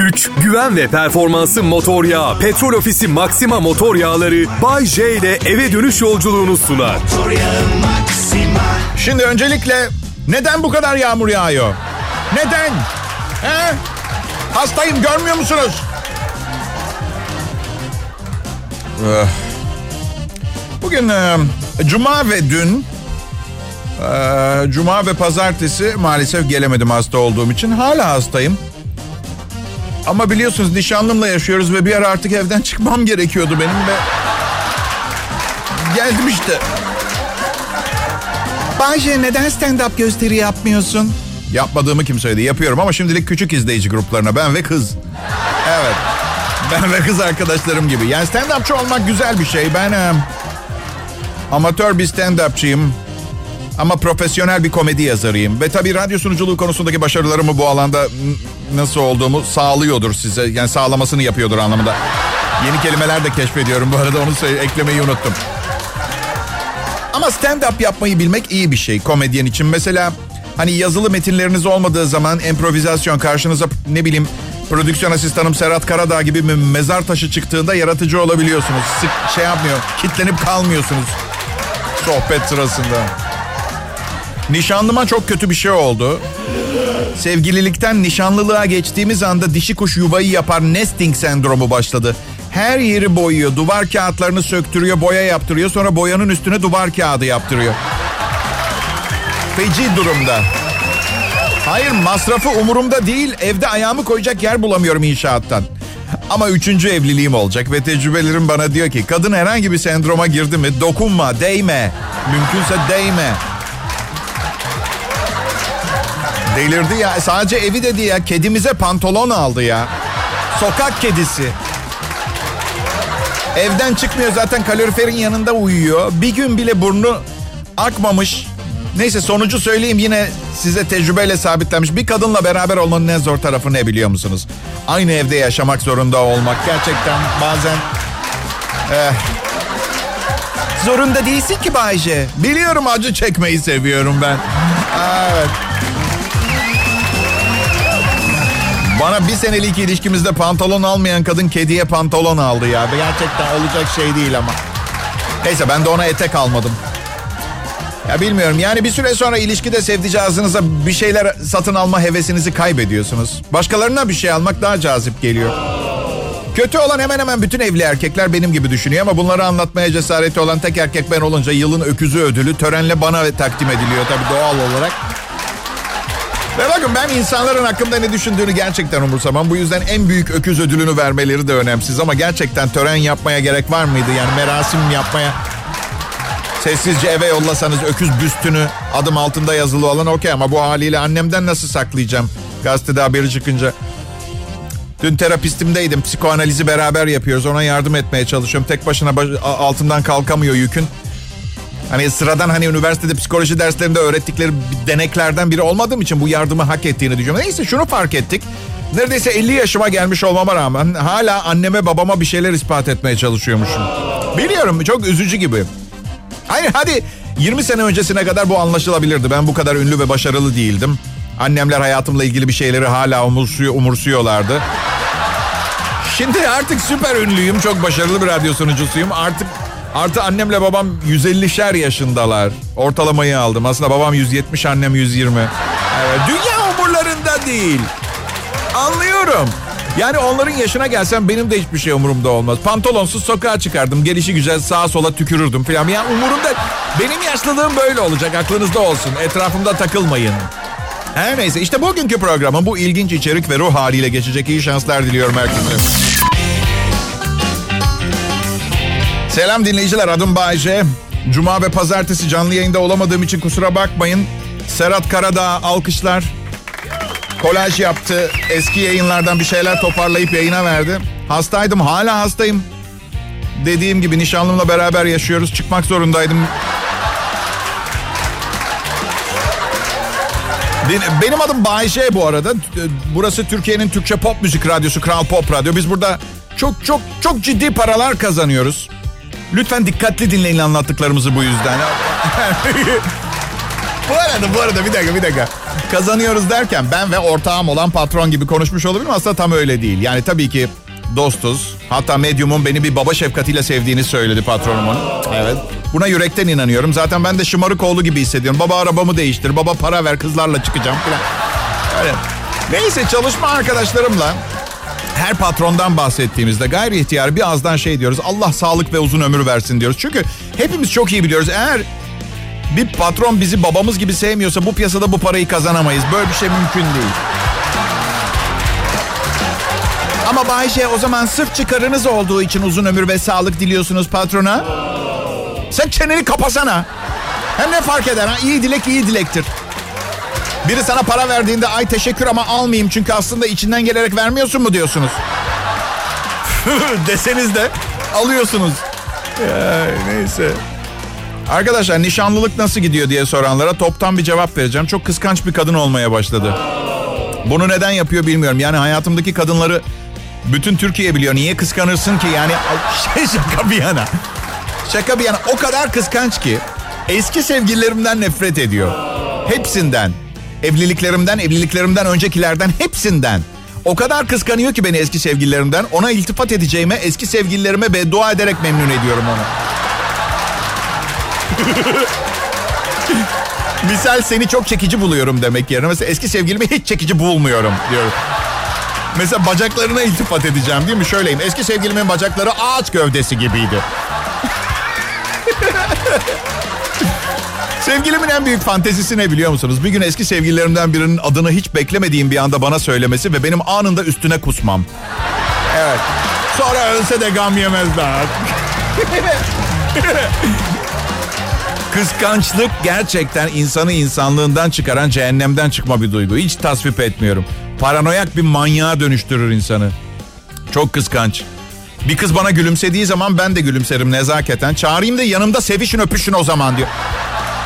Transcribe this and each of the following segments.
güç, güven ve performansı motor yağı. Petrol Ofisi Maxima motor yağları Bay J ile eve dönüş yolculuğunu sunar. Şimdi öncelikle neden bu kadar yağmur yağıyor? Neden? He? Hastayım görmüyor musunuz? Eh. Bugün e, cuma ve dün e, cuma ve pazartesi maalesef gelemedim hasta olduğum için. Hala hastayım. Ama biliyorsunuz nişanlımla yaşıyoruz ve bir ara artık evden çıkmam gerekiyordu benim ve geldim işte. Bayce neden stand-up gösteri yapmıyorsun? Yapmadığımı kim söyledi? Yapıyorum ama şimdilik küçük izleyici gruplarına ben ve kız. Evet. Ben ve kız arkadaşlarım gibi. Yani stand-upçı olmak güzel bir şey. Ben e, amatör bir stand-upçıyım. Ama profesyonel bir komedi yazarıyım. Ve tabii radyo sunuculuğu konusundaki başarılarımı bu alanda nasıl olduğumu sağlıyordur size. Yani sağlamasını yapıyordur anlamında. Yeni kelimeler de keşfediyorum bu arada onu eklemeyi unuttum. Ama stand-up yapmayı bilmek iyi bir şey komedyen için. Mesela hani yazılı metinleriniz olmadığı zaman improvizasyon karşınıza ne bileyim prodüksiyon asistanım Serhat Karadağ gibi bir mezar taşı çıktığında yaratıcı olabiliyorsunuz. Sık şey yapmıyor, kitlenip kalmıyorsunuz sohbet sırasında. Nişanlıma çok kötü bir şey oldu. Sevgililikten nişanlılığa geçtiğimiz anda dişi kuş yuvayı yapar nesting sendromu başladı. Her yeri boyuyor, duvar kağıtlarını söktürüyor, boya yaptırıyor. Sonra boyanın üstüne duvar kağıdı yaptırıyor. Feci durumda. Hayır masrafı umurumda değil. Evde ayağımı koyacak yer bulamıyorum inşaattan. Ama üçüncü evliliğim olacak ve tecrübelerim bana diyor ki kadın herhangi bir sendroma girdi mi dokunma, değme. Mümkünse değme. Delirdi ya. Sadece evi dedi ya. Kedimize pantolon aldı ya. Sokak kedisi. Evden çıkmıyor zaten kaloriferin yanında uyuyor. Bir gün bile burnu akmamış. Neyse sonucu söyleyeyim yine size tecrübeyle sabitlenmiş. Bir kadınla beraber olmanın en zor tarafı ne biliyor musunuz? Aynı evde yaşamak zorunda olmak. Gerçekten bazen... Eh, zorunda değilsin ki Bayce. Biliyorum acı çekmeyi seviyorum ben. Evet. Bana bir senelik ilişkimizde pantolon almayan kadın kediye pantolon aldı ya. Gerçekten olacak şey değil ama. Neyse ben de ona etek almadım. Ya bilmiyorum yani bir süre sonra ilişkide sevdiceğinize bir şeyler satın alma hevesinizi kaybediyorsunuz. Başkalarına bir şey almak daha cazip geliyor. Kötü olan hemen hemen bütün evli erkekler benim gibi düşünüyor ama bunları anlatmaya cesareti olan tek erkek ben olunca yılın öküzü ödülü törenle bana takdim ediliyor tabii doğal olarak. Ve bakın ben insanların hakkında ne düşündüğünü gerçekten umursamam. Bu yüzden en büyük öküz ödülünü vermeleri de önemsiz. Ama gerçekten tören yapmaya gerek var mıydı? Yani merasim yapmaya sessizce eve yollasanız öküz büstünü adım altında yazılı olan okey. Ama bu haliyle annemden nasıl saklayacağım? Gazetede haberi çıkınca. Dün terapistimdeydim. Psikoanalizi beraber yapıyoruz. Ona yardım etmeye çalışıyorum. Tek başına baş, altından kalkamıyor yükün. Hani sıradan hani üniversitede psikoloji derslerinde öğrettikleri deneklerden biri olmadığım için bu yardımı hak ettiğini düşünüyorum. Neyse şunu fark ettik. Neredeyse 50 yaşıma gelmiş olmama rağmen hala anneme babama bir şeyler ispat etmeye çalışıyormuşum. Biliyorum çok üzücü gibi. Hayır hadi 20 sene öncesine kadar bu anlaşılabilirdi. Ben bu kadar ünlü ve başarılı değildim. Annemler hayatımla ilgili bir şeyleri hala umursuyor, umursuyorlardı. Şimdi artık süper ünlüyüm. Çok başarılı bir radyo sunucusuyum. Artık Artı annemle babam 150'şer yaşındalar. Ortalamayı aldım. Aslında babam 170, annem 120. Evet, dünya umurlarında değil. Anlıyorum. Yani onların yaşına gelsem benim de hiçbir şey umurumda olmaz. Pantolonsuz sokağa çıkardım. Gelişi güzel sağa sola tükürürdüm falan. Yani umurumda... Benim yaşlılığım böyle olacak. Aklınızda olsun. Etrafımda takılmayın. Her neyse işte bugünkü programın bu ilginç içerik ve ruh haliyle geçecek iyi şanslar diliyorum herkese. Selam dinleyiciler adım Bayce. Cuma ve pazartesi canlı yayında olamadığım için kusura bakmayın. Serhat Karadağ alkışlar. Kolaj yaptı. Eski yayınlardan bir şeyler toparlayıp yayına verdi. Hastaydım hala hastayım. Dediğim gibi nişanlımla beraber yaşıyoruz. Çıkmak zorundaydım. Benim adım Bayce bu arada. Burası Türkiye'nin Türkçe pop müzik radyosu Kral Pop Radyo. Biz burada çok çok çok ciddi paralar kazanıyoruz. Lütfen dikkatli dinleyin anlattıklarımızı bu yüzden. bu arada bu arada bir dakika bir dakika. Kazanıyoruz derken ben ve ortağım olan patron gibi konuşmuş olabilirim. Aslında tam öyle değil. Yani tabii ki dostuz. Hatta medyumun beni bir baba şefkatiyle sevdiğini söyledi patronumun. Evet. Buna yürekten inanıyorum. Zaten ben de şımarık oğlu gibi hissediyorum. Baba arabamı değiştir, baba para ver kızlarla çıkacağım falan. Öyle. Neyse çalışma arkadaşlarımla her patrondan bahsettiğimizde gayri ihtiyar bir ağızdan şey diyoruz. Allah sağlık ve uzun ömür versin diyoruz. Çünkü hepimiz çok iyi biliyoruz. Eğer bir patron bizi babamız gibi sevmiyorsa bu piyasada bu parayı kazanamayız. Böyle bir şey mümkün değil. Ama Bayce o zaman sırf çıkarınız olduğu için uzun ömür ve sağlık diliyorsunuz patrona. Sen çeneni kapasana. Hem ne fark eder ha? İyi dilek iyi dilektir. Biri sana para verdiğinde ay teşekkür ama almayayım çünkü aslında içinden gelerek vermiyorsun mu diyorsunuz. Deseniz de alıyorsunuz. Ya, neyse. Arkadaşlar nişanlılık nasıl gidiyor diye soranlara toptan bir cevap vereceğim. Çok kıskanç bir kadın olmaya başladı. Bunu neden yapıyor bilmiyorum. Yani hayatımdaki kadınları bütün Türkiye biliyor. Niye kıskanırsın ki? Yani şey şaka bir yana. Şaka bir yana. O kadar kıskanç ki eski sevgililerimden nefret ediyor. Hepsinden. Evliliklerimden, evliliklerimden öncekilerden hepsinden. O kadar kıskanıyor ki beni eski sevgililerimden. Ona iltifat edeceğime eski sevgililerime beddua ederek memnun ediyorum onu. Misal seni çok çekici buluyorum demek yerine. Mesela eski sevgilimi hiç çekici bulmuyorum diyorum. Mesela bacaklarına iltifat edeceğim değil mi? Şöyleyim. Eski sevgilimin bacakları ağaç gövdesi gibiydi. Sevgilimin en büyük fantezisi ne biliyor musunuz? Bir gün eski sevgililerimden birinin adını hiç beklemediğim bir anda bana söylemesi ve benim anında üstüne kusmam. Evet. Sonra ölse de gam yemezler. Kıskançlık gerçekten insanı insanlığından çıkaran cehennemden çıkma bir duygu. Hiç tasvip etmiyorum. Paranoyak bir manyağa dönüştürür insanı. Çok kıskanç. Bir kız bana gülümsediği zaman ben de gülümserim nezaketen. Çağırayım da yanımda sevişin öpüşün o zaman diyor.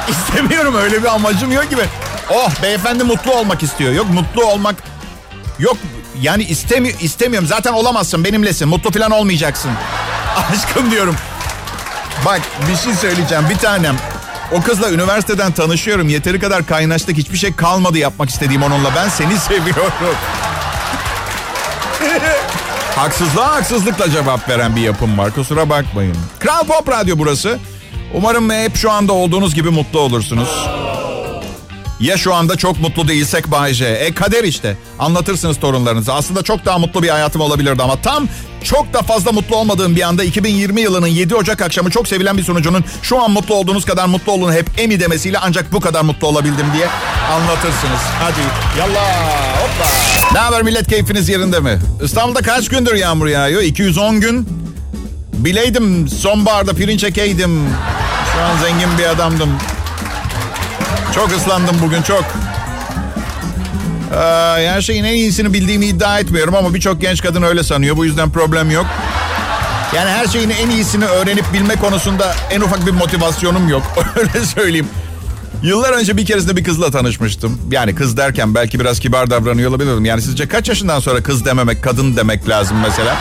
İstemiyorum öyle bir amacım yok gibi. Oh beyefendi mutlu olmak istiyor. Yok mutlu olmak yok yani istemi istemiyorum. Zaten olamazsın benimlesin. Mutlu falan olmayacaksın. Aşkım diyorum. Bak bir şey söyleyeceğim bir tanem. O kızla üniversiteden tanışıyorum. Yeteri kadar kaynaştık. Hiçbir şey kalmadı yapmak istediğim onunla. Ben seni seviyorum. Haksızlığa haksızlıkla cevap veren bir yapım var. Kusura bakmayın. Kral Pop Radyo burası. Umarım hep şu anda olduğunuz gibi mutlu olursunuz. Ya şu anda çok mutlu değilsek Bayce. E kader işte. Anlatırsınız torunlarınıza. Aslında çok daha mutlu bir hayatım olabilirdi ama tam çok da fazla mutlu olmadığım bir anda 2020 yılının 7 Ocak akşamı çok sevilen bir sunucunun şu an mutlu olduğunuz kadar mutlu olun hep emi demesiyle ancak bu kadar mutlu olabildim diye anlatırsınız. Hadi yallah hoppa. Ne haber millet keyfiniz yerinde mi? İstanbul'da kaç gündür yağmur yağıyor? 210 gün. Bileydim sonbaharda pirinç ekeydim. Şu an zengin bir adamdım. Çok ıslandım bugün çok. Ee, her şeyin en iyisini bildiğimi iddia etmiyorum ama birçok genç kadın öyle sanıyor. Bu yüzden problem yok. Yani her şeyin en iyisini öğrenip bilme konusunda en ufak bir motivasyonum yok. öyle söyleyeyim. Yıllar önce bir keresinde bir kızla tanışmıştım. Yani kız derken belki biraz kibar davranıyor olabilirim. Yani sizce kaç yaşından sonra kız dememek, kadın demek lazım mesela?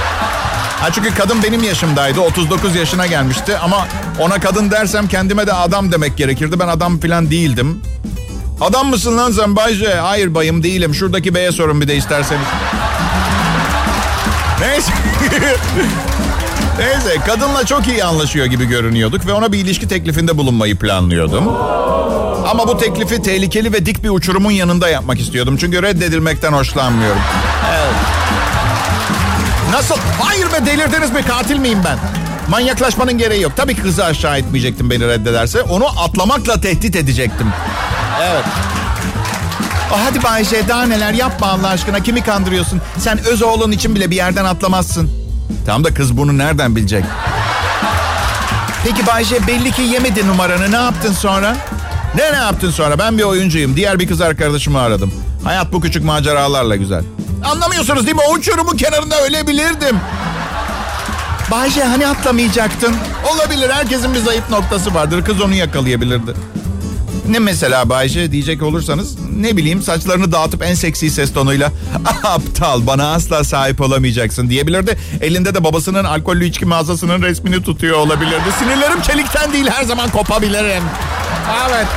Ha çünkü kadın benim yaşımdaydı. 39 yaşına gelmişti ama ona kadın dersem kendime de adam demek gerekirdi. Ben adam falan değildim. Adam mısın lan sen Bayce? Hayır bayım değilim. Şuradaki beye sorun bir de isterseniz. Neyse. Neyse kadınla çok iyi anlaşıyor gibi görünüyorduk ve ona bir ilişki teklifinde bulunmayı planlıyordum. Ama bu teklifi tehlikeli ve dik bir uçurumun yanında yapmak istiyordum. Çünkü reddedilmekten hoşlanmıyorum. Evet. Nasıl? Hayır be delirdiniz mi? Katil miyim ben? Manyaklaşmanın gereği yok. Tabii ki kızı aşağı etmeyecektim beni reddederse. Onu atlamakla tehdit edecektim. Evet. Oh, hadi Bayşe daha neler yapma Allah aşkına. Kimi kandırıyorsun? Sen öz oğlun için bile bir yerden atlamazsın. Tam da kız bunu nereden bilecek? Peki Bayşe belli ki yemedi numaranı. Ne yaptın sonra? Ne ne yaptın sonra? Ben bir oyuncuyum. Diğer bir kız arkadaşımı aradım. Hayat bu küçük maceralarla güzel. Anlamıyorsunuz değil mi? O uçurumun kenarında ölebilirdim. Bayce hani atlamayacaktın? Olabilir. Herkesin bir zayıf noktası vardır. Kız onu yakalayabilirdi. Ne mesela Bayce diyecek olursanız ne bileyim saçlarını dağıtıp en seksi ses tonuyla aptal bana asla sahip olamayacaksın diyebilirdi. Elinde de babasının alkollü içki mağazasının resmini tutuyor olabilirdi. Sinirlerim çelikten değil her zaman kopabilirim. Evet.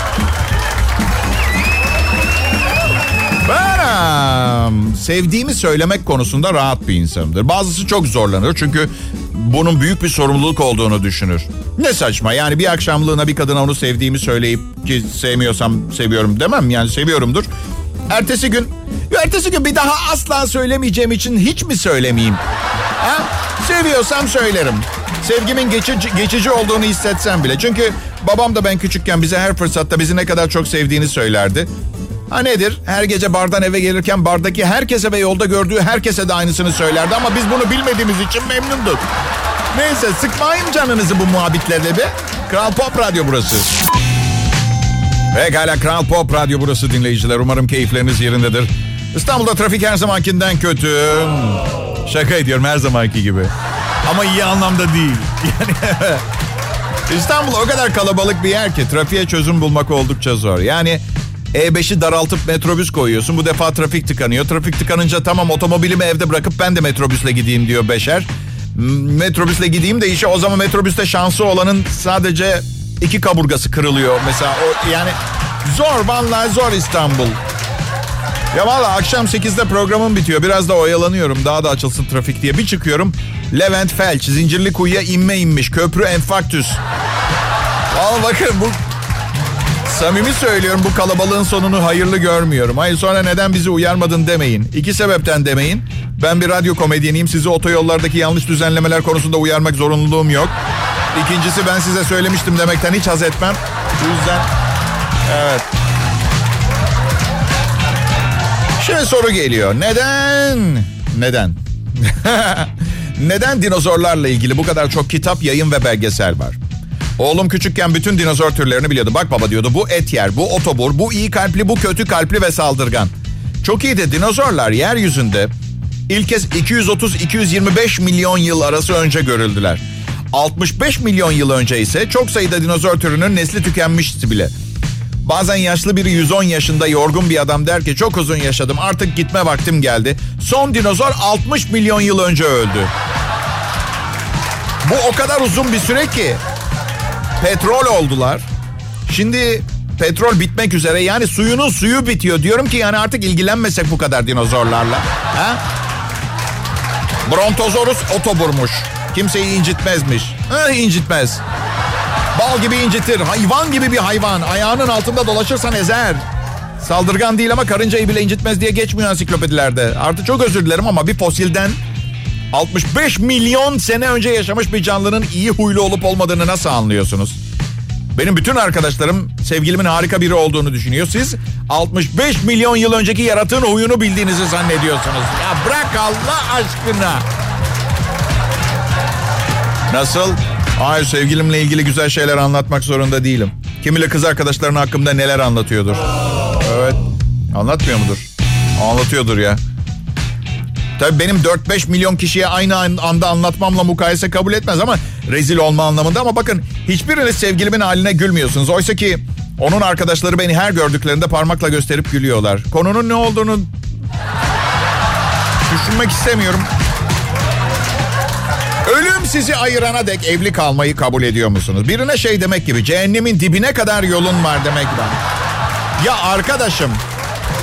sevdiğimi söylemek konusunda rahat bir insanımdır. Bazısı çok zorlanır çünkü bunun büyük bir sorumluluk olduğunu düşünür. Ne saçma yani bir akşamlığına bir kadına onu sevdiğimi söyleyip ki sevmiyorsam seviyorum demem yani seviyorumdur. Ertesi gün, ertesi gün bir daha asla söylemeyeceğim için hiç mi söylemeyeyim? Ha? Seviyorsam söylerim. Sevgimin geçici, geçici olduğunu hissetsem bile. Çünkü babam da ben küçükken bize her fırsatta bizi ne kadar çok sevdiğini söylerdi. Ha nedir? Her gece bardan eve gelirken bardaki herkese ve yolda gördüğü herkese de aynısını söylerdi. Ama biz bunu bilmediğimiz için memnunduk. Neyse sıkmayın canınızı bu muhabbetlerle be. Kral Pop Radyo burası. Pekala Kral Pop Radyo burası dinleyiciler. Umarım keyifleriniz yerindedir. İstanbul'da trafik her zamankinden kötü. Şaka ediyorum her zamanki gibi. Ama iyi anlamda değil. Yani İstanbul o kadar kalabalık bir yer ki trafiğe çözüm bulmak oldukça zor. Yani E5'i daraltıp metrobüs koyuyorsun. Bu defa trafik tıkanıyor. Trafik tıkanınca tamam otomobilimi evde bırakıp ben de metrobüsle gideyim diyor Beşer. Metrobüsle gideyim de işe o zaman metrobüste şansı olanın sadece iki kaburgası kırılıyor. Mesela o yani zor vallahi zor İstanbul. Ya valla akşam 8'de programım bitiyor. Biraz da oyalanıyorum. Daha da açılsın trafik diye. Bir çıkıyorum. Levent Felç. Zincirli kuyuya inme inmiş. Köprü enfarktüs. Valla bakın bu... Samimi söylüyorum bu kalabalığın sonunu hayırlı görmüyorum. Hayır sonra neden bizi uyarmadın demeyin. İki sebepten demeyin. Ben bir radyo komedyeniyim. Sizi otoyollardaki yanlış düzenlemeler konusunda uyarmak zorunluluğum yok. İkincisi ben size söylemiştim demekten hiç haz etmem. Bu yüzden... Evet. Şimdi soru geliyor. Neden? Neden? Neden dinozorlarla ilgili bu kadar çok kitap, yayın ve belgesel var? Oğlum küçükken bütün dinozor türlerini biliyordu. Bak baba diyordu bu et yer, bu otobur, bu iyi kalpli, bu kötü kalpli ve saldırgan. Çok iyiydi dinozorlar yeryüzünde ilk kez 230-225 milyon yıl arası önce görüldüler. 65 milyon yıl önce ise çok sayıda dinozor türünün nesli tükenmişti bile. Bazen yaşlı biri 110 yaşında yorgun bir adam der ki çok uzun yaşadım artık gitme vaktim geldi. Son dinozor 60 milyon yıl önce öldü. Bu o kadar uzun bir süre ki petrol oldular. Şimdi petrol bitmek üzere yani suyunun suyu bitiyor. Diyorum ki yani artık ilgilenmesek bu kadar dinozorlarla. Ha? Brontosaurus otoburmuş. Kimseyi incitmezmiş. Ha, incitmez. Bal gibi incitir. Hayvan gibi bir hayvan. Ayağının altında dolaşırsan ezer. Saldırgan değil ama karıncayı bile incitmez diye geçmiyor ansiklopedilerde. Artık çok özür dilerim ama bir fosilden 65 milyon sene önce yaşamış bir canlının iyi huylu olup olmadığını nasıl anlıyorsunuz? Benim bütün arkadaşlarım sevgilimin harika biri olduğunu düşünüyor. Siz 65 milyon yıl önceki yaratığın huyunu bildiğinizi zannediyorsunuz. Ya bırak Allah aşkına. Nasıl? Hayır sevgilimle ilgili güzel şeyler anlatmak zorunda değilim. Kimiyle kız arkadaşların hakkında neler anlatıyordur. Evet. Anlatmıyor mudur? Anlatıyordur ya. Tabii benim 4-5 milyon kişiye aynı anda anlatmamla mukayese kabul etmez ama rezil olma anlamında. Ama bakın hiçbiriniz sevgilimin haline gülmüyorsunuz. Oysa ki onun arkadaşları beni her gördüklerinde parmakla gösterip gülüyorlar. Konunun ne olduğunu düşünmek istemiyorum. Ölüm sizi ayırana dek evli kalmayı kabul ediyor musunuz? Birine şey demek gibi cehennemin dibine kadar yolun var demek var. Ya arkadaşım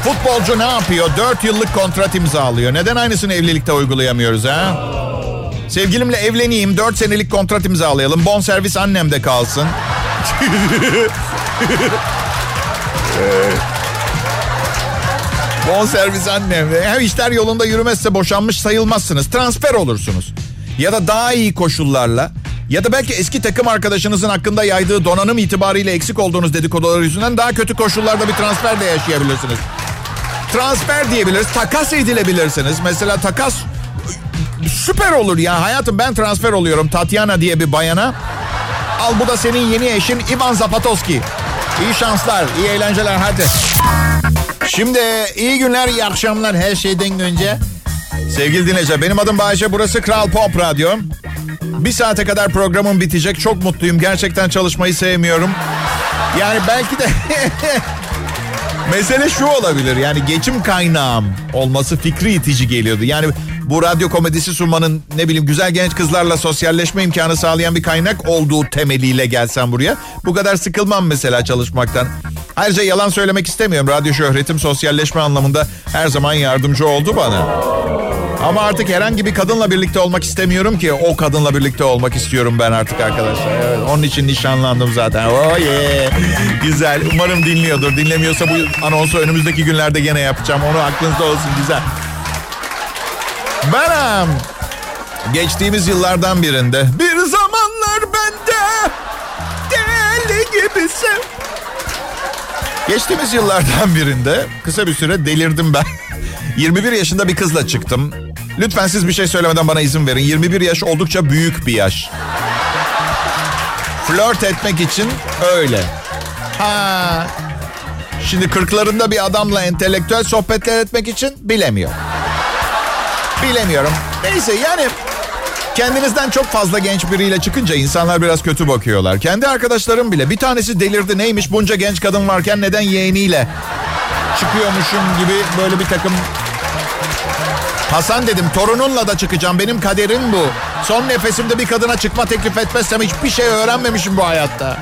futbolcu ne yapıyor? Dört yıllık kontrat imzalıyor. Neden aynısını evlilikte uygulayamıyoruz ha? Sevgilimle evleneyim, dört senelik kontrat imzalayalım. Bon servis annemde kalsın. bon servis annemde. Hem işler yolunda yürümezse boşanmış sayılmazsınız. Transfer olursunuz ya da daha iyi koşullarla ya da belki eski takım arkadaşınızın hakkında yaydığı donanım itibariyle eksik olduğunuz dedikodular yüzünden daha kötü koşullarda bir transfer de yaşayabilirsiniz. Transfer diyebiliriz, takas edilebilirsiniz. Mesela takas süper olur ya. Hayatım ben transfer oluyorum Tatiana diye bir bayana. Al bu da senin yeni eşin Ivan Zapatoski. İyi şanslar, iyi eğlenceler hadi. Şimdi iyi günler, iyi akşamlar her şeyden önce. Sevgili dinleyiciler benim adım Bayece burası Kral Pop Radyo. Bir saate kadar programım bitecek. Çok mutluyum. Gerçekten çalışmayı sevmiyorum. Yani belki de mesele şu olabilir. Yani geçim kaynağım olması fikri itici geliyordu. Yani bu radyo komedisi sunmanın ne bileyim güzel genç kızlarla sosyalleşme imkanı sağlayan bir kaynak olduğu temeliyle gelsem buraya. Bu kadar sıkılmam mesela çalışmaktan. Ayrıca yalan söylemek istemiyorum. Radyo şöhretim sosyalleşme anlamında her zaman yardımcı oldu bana. Ama artık herhangi bir kadınla birlikte olmak istemiyorum ki. O kadınla birlikte olmak istiyorum ben artık arkadaşlar. Evet, onun için nişanlandım zaten. Oh yeah. Güzel. Umarım dinliyordur. Dinlemiyorsa bu anonsu önümüzdeki günlerde gene yapacağım. Onu aklınızda olsun. Güzel. Benim geçtiğimiz yıllardan birinde bir zamanlar bende deli gibisin. Geçtiğimiz yıllardan birinde kısa bir süre delirdim ben. 21 yaşında bir kızla çıktım. Lütfen siz bir şey söylemeden bana izin verin. 21 yaş oldukça büyük bir yaş. Flört etmek için öyle. Ha. Şimdi kırklarında bir adamla entelektüel sohbetler etmek için bilemiyorum. Bilemiyorum. Neyse yani kendinizden çok fazla genç biriyle çıkınca insanlar biraz kötü bakıyorlar. Kendi arkadaşlarım bile bir tanesi delirdi neymiş bunca genç kadın varken neden yeğeniyle çıkıyormuşum gibi böyle bir takım Hasan dedim torununla da çıkacağım benim kaderim bu. Son nefesimde bir kadına çıkma teklif etmezsem hiçbir şey öğrenmemişim bu hayatta.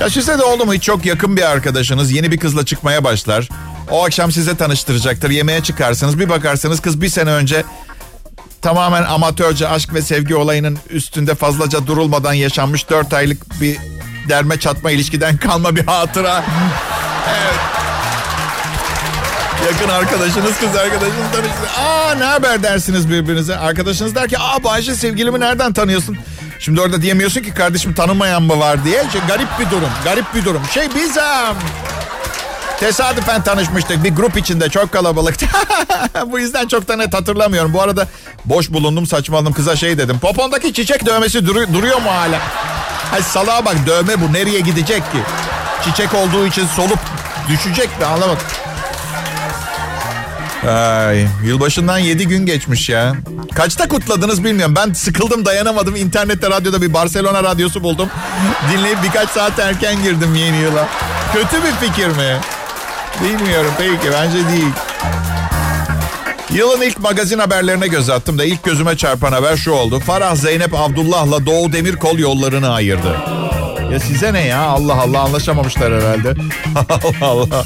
Ya size de oldu mu hiç çok yakın bir arkadaşınız yeni bir kızla çıkmaya başlar. O akşam size tanıştıracaktır yemeğe çıkarsınız bir bakarsınız kız bir sene önce tamamen amatörce aşk ve sevgi olayının üstünde fazlaca durulmadan yaşanmış dört aylık bir derme çatma ilişkiden kalma bir hatıra. Evet. Yakın arkadaşınız kız arkadaşınız tanıştı. Aa ne haber dersiniz birbirinize. Arkadaşınız der ki aa Bayşe sevgilimi nereden tanıyorsun? Şimdi orada diyemiyorsun ki kardeşim tanımayan mı var diye. İşte garip bir durum garip bir durum. Şey bizim Tesadüfen tanışmıştık bir grup içinde çok kalabalıktı. Bu yüzden çok da net hatırlamıyorum. Bu arada boş bulundum saçmaladım kıza şey dedim. Popondaki çiçek dövmesi duru- duruyor mu hala? Hay salağa bak dövme bu nereye gidecek ki? Çiçek olduğu için solup düşecek mi anlamadım. Ay, yılbaşından 7 gün geçmiş ya. Kaçta kutladınız bilmiyorum. Ben sıkıldım dayanamadım. İnternette radyoda bir Barcelona radyosu buldum. Dinleyip birkaç saat erken girdim yeni yıla. Kötü bir fikir mi? Bilmiyorum peki bence değil. Yılın ilk magazin haberlerine göz attım da ilk gözüme çarpan haber şu oldu. Farah Zeynep Abdullah'la Doğu Demirkol yollarını ayırdı. Ya size ne ya? Allah Allah anlaşamamışlar herhalde. Allah Allah.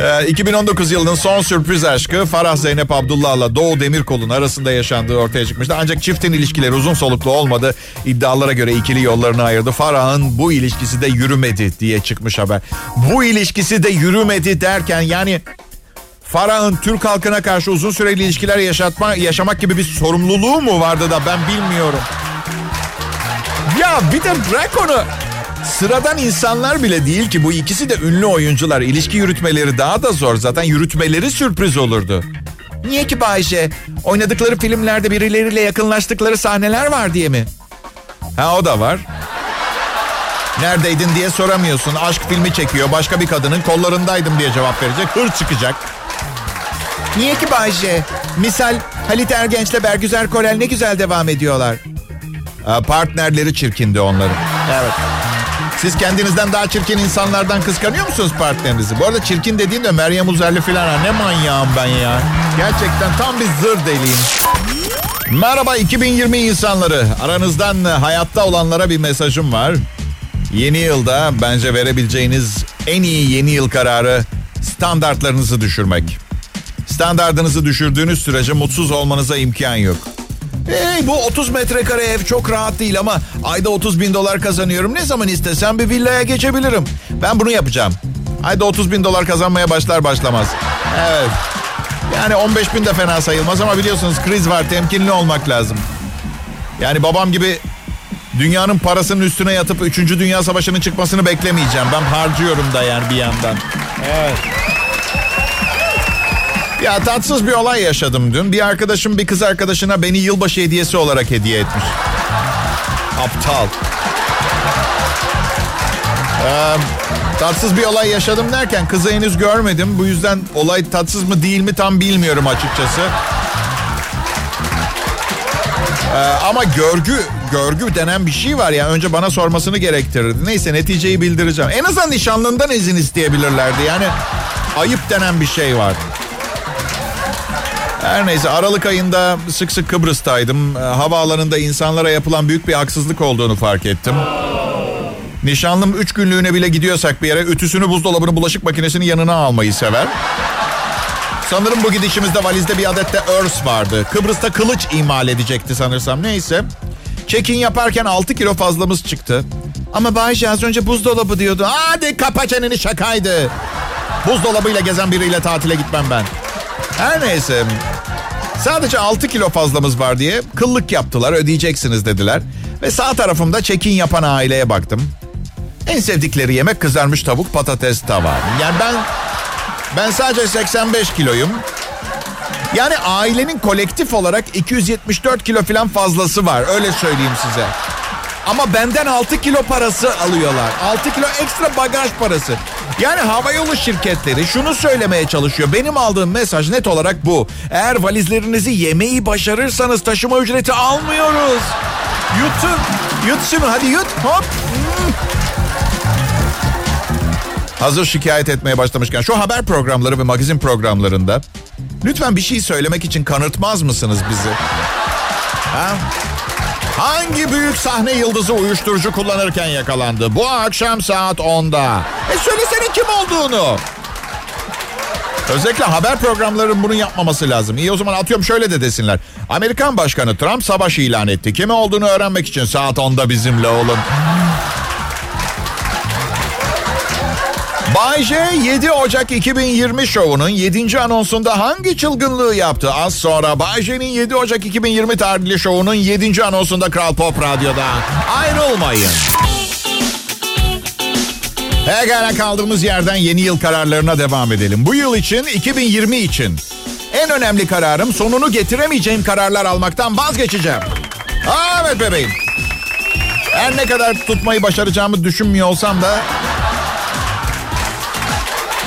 Ee, 2019 yılının son sürpriz aşkı Farah Zeynep Abdullah'la Doğu Demirkol'un arasında yaşandığı ortaya çıkmıştı. Ancak çiftin ilişkileri uzun soluklu olmadı. İddialara göre ikili yollarını ayırdı. Farah'ın bu ilişkisi de yürümedi diye çıkmış haber. Bu ilişkisi de yürümedi derken yani Farah'ın Türk halkına karşı uzun süreli ilişkiler yaşatma, yaşamak gibi bir sorumluluğu mu vardı da ben bilmiyorum. Ya bir de bırak onu. Sıradan insanlar bile değil ki bu ikisi de ünlü oyuncular. İlişki yürütmeleri daha da zor. Zaten yürütmeleri sürpriz olurdu. Niye ki Bayşe? Oynadıkları filmlerde birileriyle yakınlaştıkları sahneler var diye mi? Ha o da var. Neredeydin diye soramıyorsun. Aşk filmi çekiyor. Başka bir kadının kollarındaydım diye cevap verecek. Hır çıkacak. Niye ki Bayşe? Misal Halit Ergenç'le Bergüzer Korel ne güzel devam ediyorlar. Partnerleri çirkindi onların. Evet. Siz kendinizden daha çirkin insanlardan kıskanıyor musunuz partnerinizi? Bu arada çirkin dediğimde Meryem Uzerli falan ha. Ne manyağım ben ya. Gerçekten tam bir zır deliyim. Merhaba 2020 insanları. Aranızdan hayatta olanlara bir mesajım var. Yeni yılda bence verebileceğiniz en iyi yeni yıl kararı standartlarınızı düşürmek. Standartınızı düşürdüğünüz sürece mutsuz olmanıza imkan yok. Hey bu 30 metrekare ev çok rahat değil ama ayda 30 bin dolar kazanıyorum. Ne zaman istesem bir villaya geçebilirim. Ben bunu yapacağım. Ayda 30 bin dolar kazanmaya başlar başlamaz. Evet. Yani 15 bin de fena sayılmaz ama biliyorsunuz kriz var temkinli olmak lazım. Yani babam gibi dünyanın parasının üstüne yatıp 3. Dünya Savaşı'nın çıkmasını beklemeyeceğim. Ben harcıyorum da yani bir yandan. Evet. Ya tatsız bir olay yaşadım dün. Bir arkadaşım bir kız arkadaşına beni yılbaşı hediyesi olarak hediye etmiş. Aptal. Ee, tatsız bir olay yaşadım derken kızı henüz görmedim. Bu yüzden olay tatsız mı değil mi tam bilmiyorum açıkçası. Ee, ama görgü görgü denen bir şey var ya önce bana sormasını gerektirirdi. Neyse neticeyi bildireceğim. En azından nişanlından izin isteyebilirlerdi. Yani ayıp denen bir şey var. Her neyse Aralık ayında sık sık Kıbrıs'taydım. Ee, havaalanında insanlara yapılan büyük bir haksızlık olduğunu fark ettim. Nişanlım 3 günlüğüne bile gidiyorsak bir yere ütüsünü buzdolabını bulaşık makinesini yanına almayı sever. Sanırım bu gidişimizde valizde bir adet de örs vardı. Kıbrıs'ta kılıç imal edecekti sanırsam. Neyse. Check-in yaparken 6 kilo fazlamız çıktı. Ama Bayce az önce buzdolabı diyordu. Hadi kapa çeneni şakaydı. Buzdolabıyla gezen biriyle tatile gitmem ben. Her neyse. Sadece 6 kilo fazlamız var diye kıllık yaptılar ödeyeceksiniz dediler. Ve sağ tarafımda check-in yapan aileye baktım. En sevdikleri yemek kızarmış tavuk patates tava. Yani ben ben sadece 85 kiloyum. Yani ailenin kolektif olarak 274 kilo falan fazlası var. Öyle söyleyeyim size. Ama benden 6 kilo parası alıyorlar. 6 kilo ekstra bagaj parası. Yani havayolu şirketleri şunu söylemeye çalışıyor. Benim aldığım mesaj net olarak bu. Eğer valizlerinizi yemeyi başarırsanız taşıma ücreti almıyoruz. Yutun. Yut şunu hadi yut. Hop. Hmm. Hazır şikayet etmeye başlamışken şu haber programları ve magazin programlarında lütfen bir şey söylemek için kanırtmaz mısınız bizi? Ha? Hangi büyük sahne yıldızı uyuşturucu kullanırken yakalandı? Bu akşam saat 10'da. E söylesene kim olduğunu. Özellikle haber programlarının bunu yapmaması lazım. İyi o zaman atıyorum şöyle de desinler. Amerikan Başkanı Trump savaş ilan etti. Kimi olduğunu öğrenmek için saat 10'da bizimle olun. Bay J 7 Ocak 2020 şovunun 7. anonsunda hangi çılgınlığı yaptı? Az sonra Bay J'nin 7 Ocak 2020 tarihli şovunun 7. anonsunda Kral Pop Radyo'da. Ayrılmayın. Pekala kaldığımız yerden yeni yıl kararlarına devam edelim. Bu yıl için 2020 için en önemli kararım sonunu getiremeyeceğim kararlar almaktan vazgeçeceğim. Evet bebeğim. Her ne kadar tutmayı başaracağımı düşünmüyor olsam da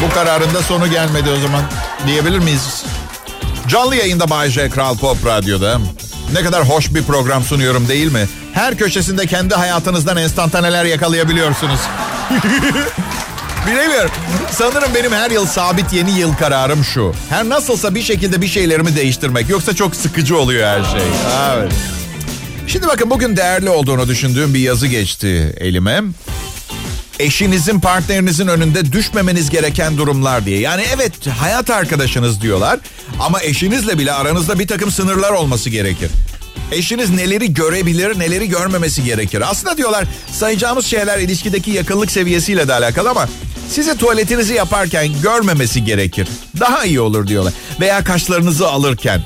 bu kararın da sonu gelmedi o zaman diyebilir miyiz? Canlı yayında Bay J Kral Pop Radyo'da. Ne kadar hoş bir program sunuyorum değil mi? Her köşesinde kendi hayatınızdan enstantaneler yakalayabiliyorsunuz. Bilemiyorum. Sanırım benim her yıl sabit yeni yıl kararım şu. Her nasılsa bir şekilde bir şeylerimi değiştirmek. Yoksa çok sıkıcı oluyor her şey. Evet. Şimdi bakın bugün değerli olduğunu düşündüğüm bir yazı geçti elime eşinizin partnerinizin önünde düşmemeniz gereken durumlar diye. Yani evet hayat arkadaşınız diyorlar ama eşinizle bile aranızda bir takım sınırlar olması gerekir. Eşiniz neleri görebilir, neleri görmemesi gerekir. Aslında diyorlar sayacağımız şeyler ilişkideki yakınlık seviyesiyle de alakalı ama size tuvaletinizi yaparken görmemesi gerekir. Daha iyi olur diyorlar. Veya kaşlarınızı alırken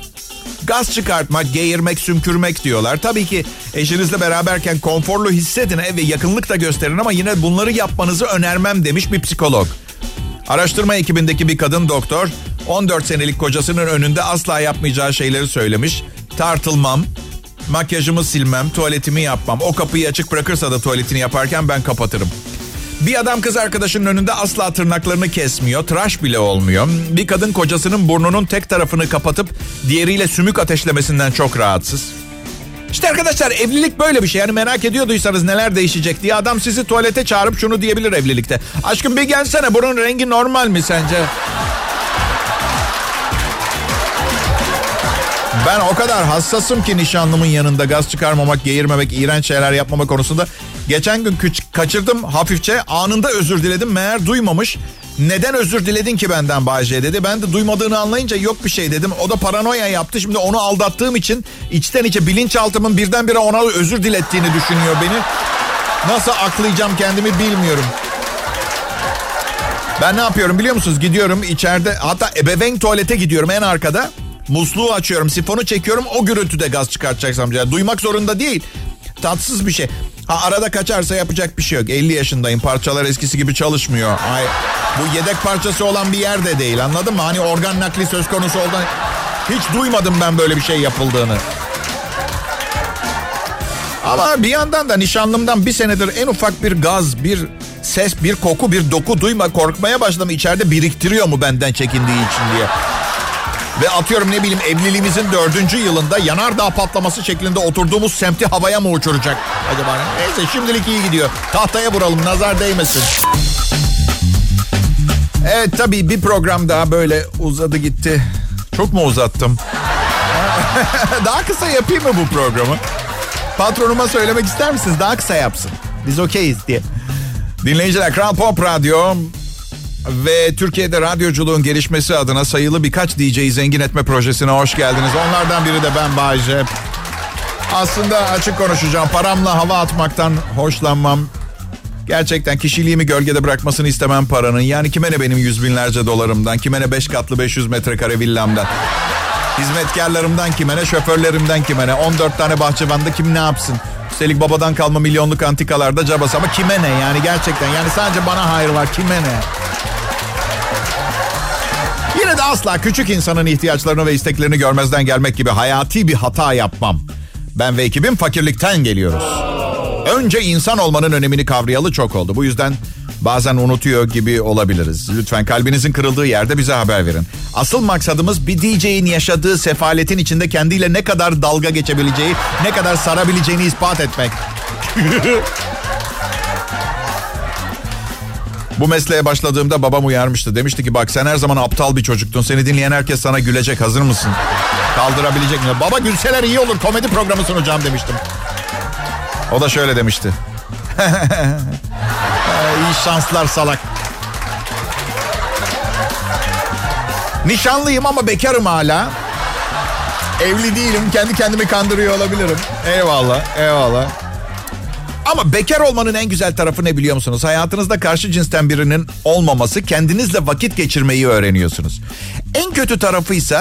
Gaz çıkartmak, geğirmek, sümkürmek diyorlar. Tabii ki eşinizle beraberken konforlu hissedin ve yakınlık da gösterin ama yine bunları yapmanızı önermem demiş bir psikolog. Araştırma ekibindeki bir kadın doktor 14 senelik kocasının önünde asla yapmayacağı şeyleri söylemiş. Tartılmam, makyajımı silmem, tuvaletimi yapmam. O kapıyı açık bırakırsa da tuvaletini yaparken ben kapatırım. Bir adam kız arkadaşının önünde asla tırnaklarını kesmiyor. Tıraş bile olmuyor. Bir kadın kocasının burnunun tek tarafını kapatıp diğeriyle sümük ateşlemesinden çok rahatsız. İşte arkadaşlar evlilik böyle bir şey. Yani merak ediyorduysanız neler değişecek diye adam sizi tuvalete çağırıp şunu diyebilir evlilikte. Aşkım bir gelsene burun rengi normal mi sence? Ben o kadar hassasım ki nişanlımın yanında gaz çıkarmamak, geğirmemek, iğrenç şeyler yapmama konusunda. Geçen gün kaçırdım hafifçe anında özür diledim meğer duymamış. Neden özür diledin ki benden Bayce dedi. Ben de duymadığını anlayınca yok bir şey dedim. O da paranoya yaptı. Şimdi onu aldattığım için içten içe bilinçaltımın birdenbire ona özür dilettiğini düşünüyor beni. Nasıl aklayacağım kendimi bilmiyorum. Ben ne yapıyorum biliyor musunuz? Gidiyorum içeride hatta ebeveyn tuvalete gidiyorum en arkada. Musluğu açıyorum, sifonu çekiyorum. O gürültüde gaz çıkartacaksam. Yani duymak zorunda değil. Tatsız bir şey. Ha arada kaçarsa yapacak bir şey yok. 50 yaşındayım. Parçalar eskisi gibi çalışmıyor. Ay, bu yedek parçası olan bir yer de değil. Anladın mı? Hani organ nakli söz konusu oldu. Hiç duymadım ben böyle bir şey yapıldığını. Ama bir yandan da nişanlımdan bir senedir en ufak bir gaz, bir ses, bir koku, bir doku duyma korkmaya başladım. İçeride biriktiriyor mu benden çekindiği için diye. Ve atıyorum ne bileyim evliliğimizin dördüncü yılında yanardağ patlaması şeklinde oturduğumuz semti havaya mı uçuracak? Acaba neyse şimdilik iyi gidiyor. Tahtaya vuralım nazar değmesin. Evet tabii bir program daha böyle uzadı gitti. Çok mu uzattım? Daha kısa yapayım mı bu programı? Patronuma söylemek ister misiniz? Daha kısa yapsın. Biz okeyiz diye. Dinleyiciler Kral Pop Radyo ve Türkiye'de radyoculuğun gelişmesi adına sayılı birkaç DJ'yi zengin etme projesine hoş geldiniz. Onlardan biri de ben Bayce. Aslında açık konuşacağım. Paramla hava atmaktan hoşlanmam. Gerçekten kişiliğimi gölgede bırakmasını istemem paranın. Yani kime ne benim yüz binlerce dolarımdan, kime ne beş katlı 500 metrekare villamdan. Hizmetkarlarımdan kime ne, şoförlerimden kime ne. 14 tane bahçıvanda kim ne yapsın? Üstelik babadan kalma milyonluk antikalarda cabası ama kime ne yani gerçekten. Yani sadece bana hayır var kime ne? Yine de asla küçük insanın ihtiyaçlarını ve isteklerini görmezden gelmek gibi hayati bir hata yapmam. Ben ve ekibim fakirlikten geliyoruz. Önce insan olmanın önemini kavrayalı çok oldu. Bu yüzden bazen unutuyor gibi olabiliriz. Lütfen kalbinizin kırıldığı yerde bize haber verin. Asıl maksadımız bir DJ'in yaşadığı sefaletin içinde kendiyle ne kadar dalga geçebileceği, ne kadar sarabileceğini ispat etmek. Bu mesleğe başladığımda babam uyarmıştı. Demişti ki bak sen her zaman aptal bir çocuktun. Seni dinleyen herkes sana gülecek. Hazır mısın? Kaldırabilecek mi? Baba gülseler iyi olur. Komedi programı sunacağım demiştim. O da şöyle demişti. İyi şanslar salak. Nişanlıyım ama bekarım hala. Evli değilim. Kendi kendimi kandırıyor olabilirim. Eyvallah, eyvallah. Ama bekar olmanın en güzel tarafı ne biliyor musunuz? Hayatınızda karşı cinsten birinin olmaması, kendinizle vakit geçirmeyi öğreniyorsunuz. En kötü tarafı ise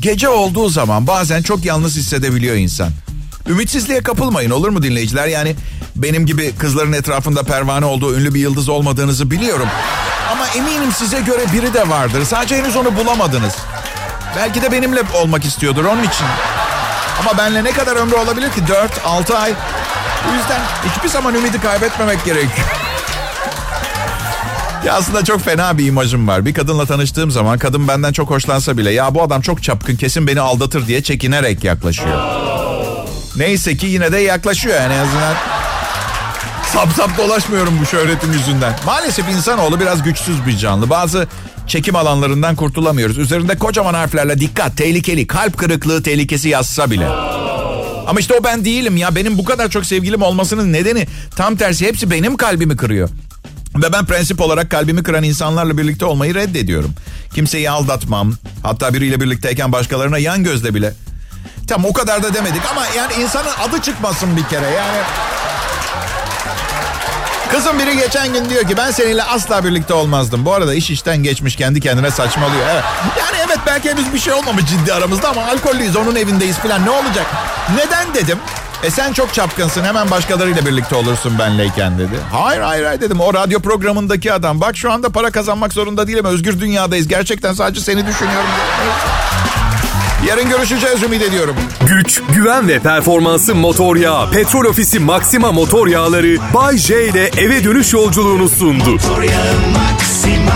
gece olduğu zaman bazen çok yalnız hissedebiliyor insan. Ümitsizliğe kapılmayın olur mu dinleyiciler? Yani benim gibi kızların etrafında pervane olduğu ünlü bir yıldız olmadığınızı biliyorum. Ama eminim size göre biri de vardır. Sadece henüz onu bulamadınız. Belki de benimle olmak istiyordur onun için. Ama benle ne kadar ömrü olabilir ki? 4-6 ay. Bu yüzden hiçbir zaman ümidi kaybetmemek gerekiyor. ya aslında çok fena bir imajım var. Bir kadınla tanıştığım zaman kadın benden çok hoşlansa bile ya bu adam çok çapkın kesin beni aldatır diye çekinerek yaklaşıyor. Neyse ki yine de yaklaşıyor yani en azından. Sap sap dolaşmıyorum bu şöhretim yüzünden. Maalesef insanoğlu biraz güçsüz bir canlı. Bazı çekim alanlarından kurtulamıyoruz. Üzerinde kocaman harflerle dikkat, tehlikeli, kalp kırıklığı tehlikesi yazsa bile. Ama işte o ben değilim ya. Benim bu kadar çok sevgilim olmasının nedeni tam tersi hepsi benim kalbimi kırıyor. Ve ben prensip olarak kalbimi kıran insanlarla birlikte olmayı reddediyorum. Kimseyi aldatmam. Hatta biriyle birlikteyken başkalarına yan gözle bile. Tam o kadar da demedik ama yani insanın adı çıkmasın bir kere yani. Kızım biri geçen gün diyor ki ben seninle asla birlikte olmazdım. Bu arada iş işten geçmiş kendi kendine saçmalıyor. Evet. Yani evet belki henüz bir şey olmamış ciddi aramızda ama alkollüyüz onun evindeyiz falan ne olacak? Neden dedim? E sen çok çapkınsın hemen başkalarıyla birlikte olursun benleyken dedi. Hayır hayır hayır dedim o radyo programındaki adam. Bak şu anda para kazanmak zorunda değilim özgür dünyadayız. Gerçekten sadece seni düşünüyorum. Yarın görüşeceğiz ümit ediyorum. Güç, güven ve performansı motor yağı. Petrol Ofisi Maxima motor yağları Bay J ile eve dönüş yolculuğunu sundu. Motor yağı Maxima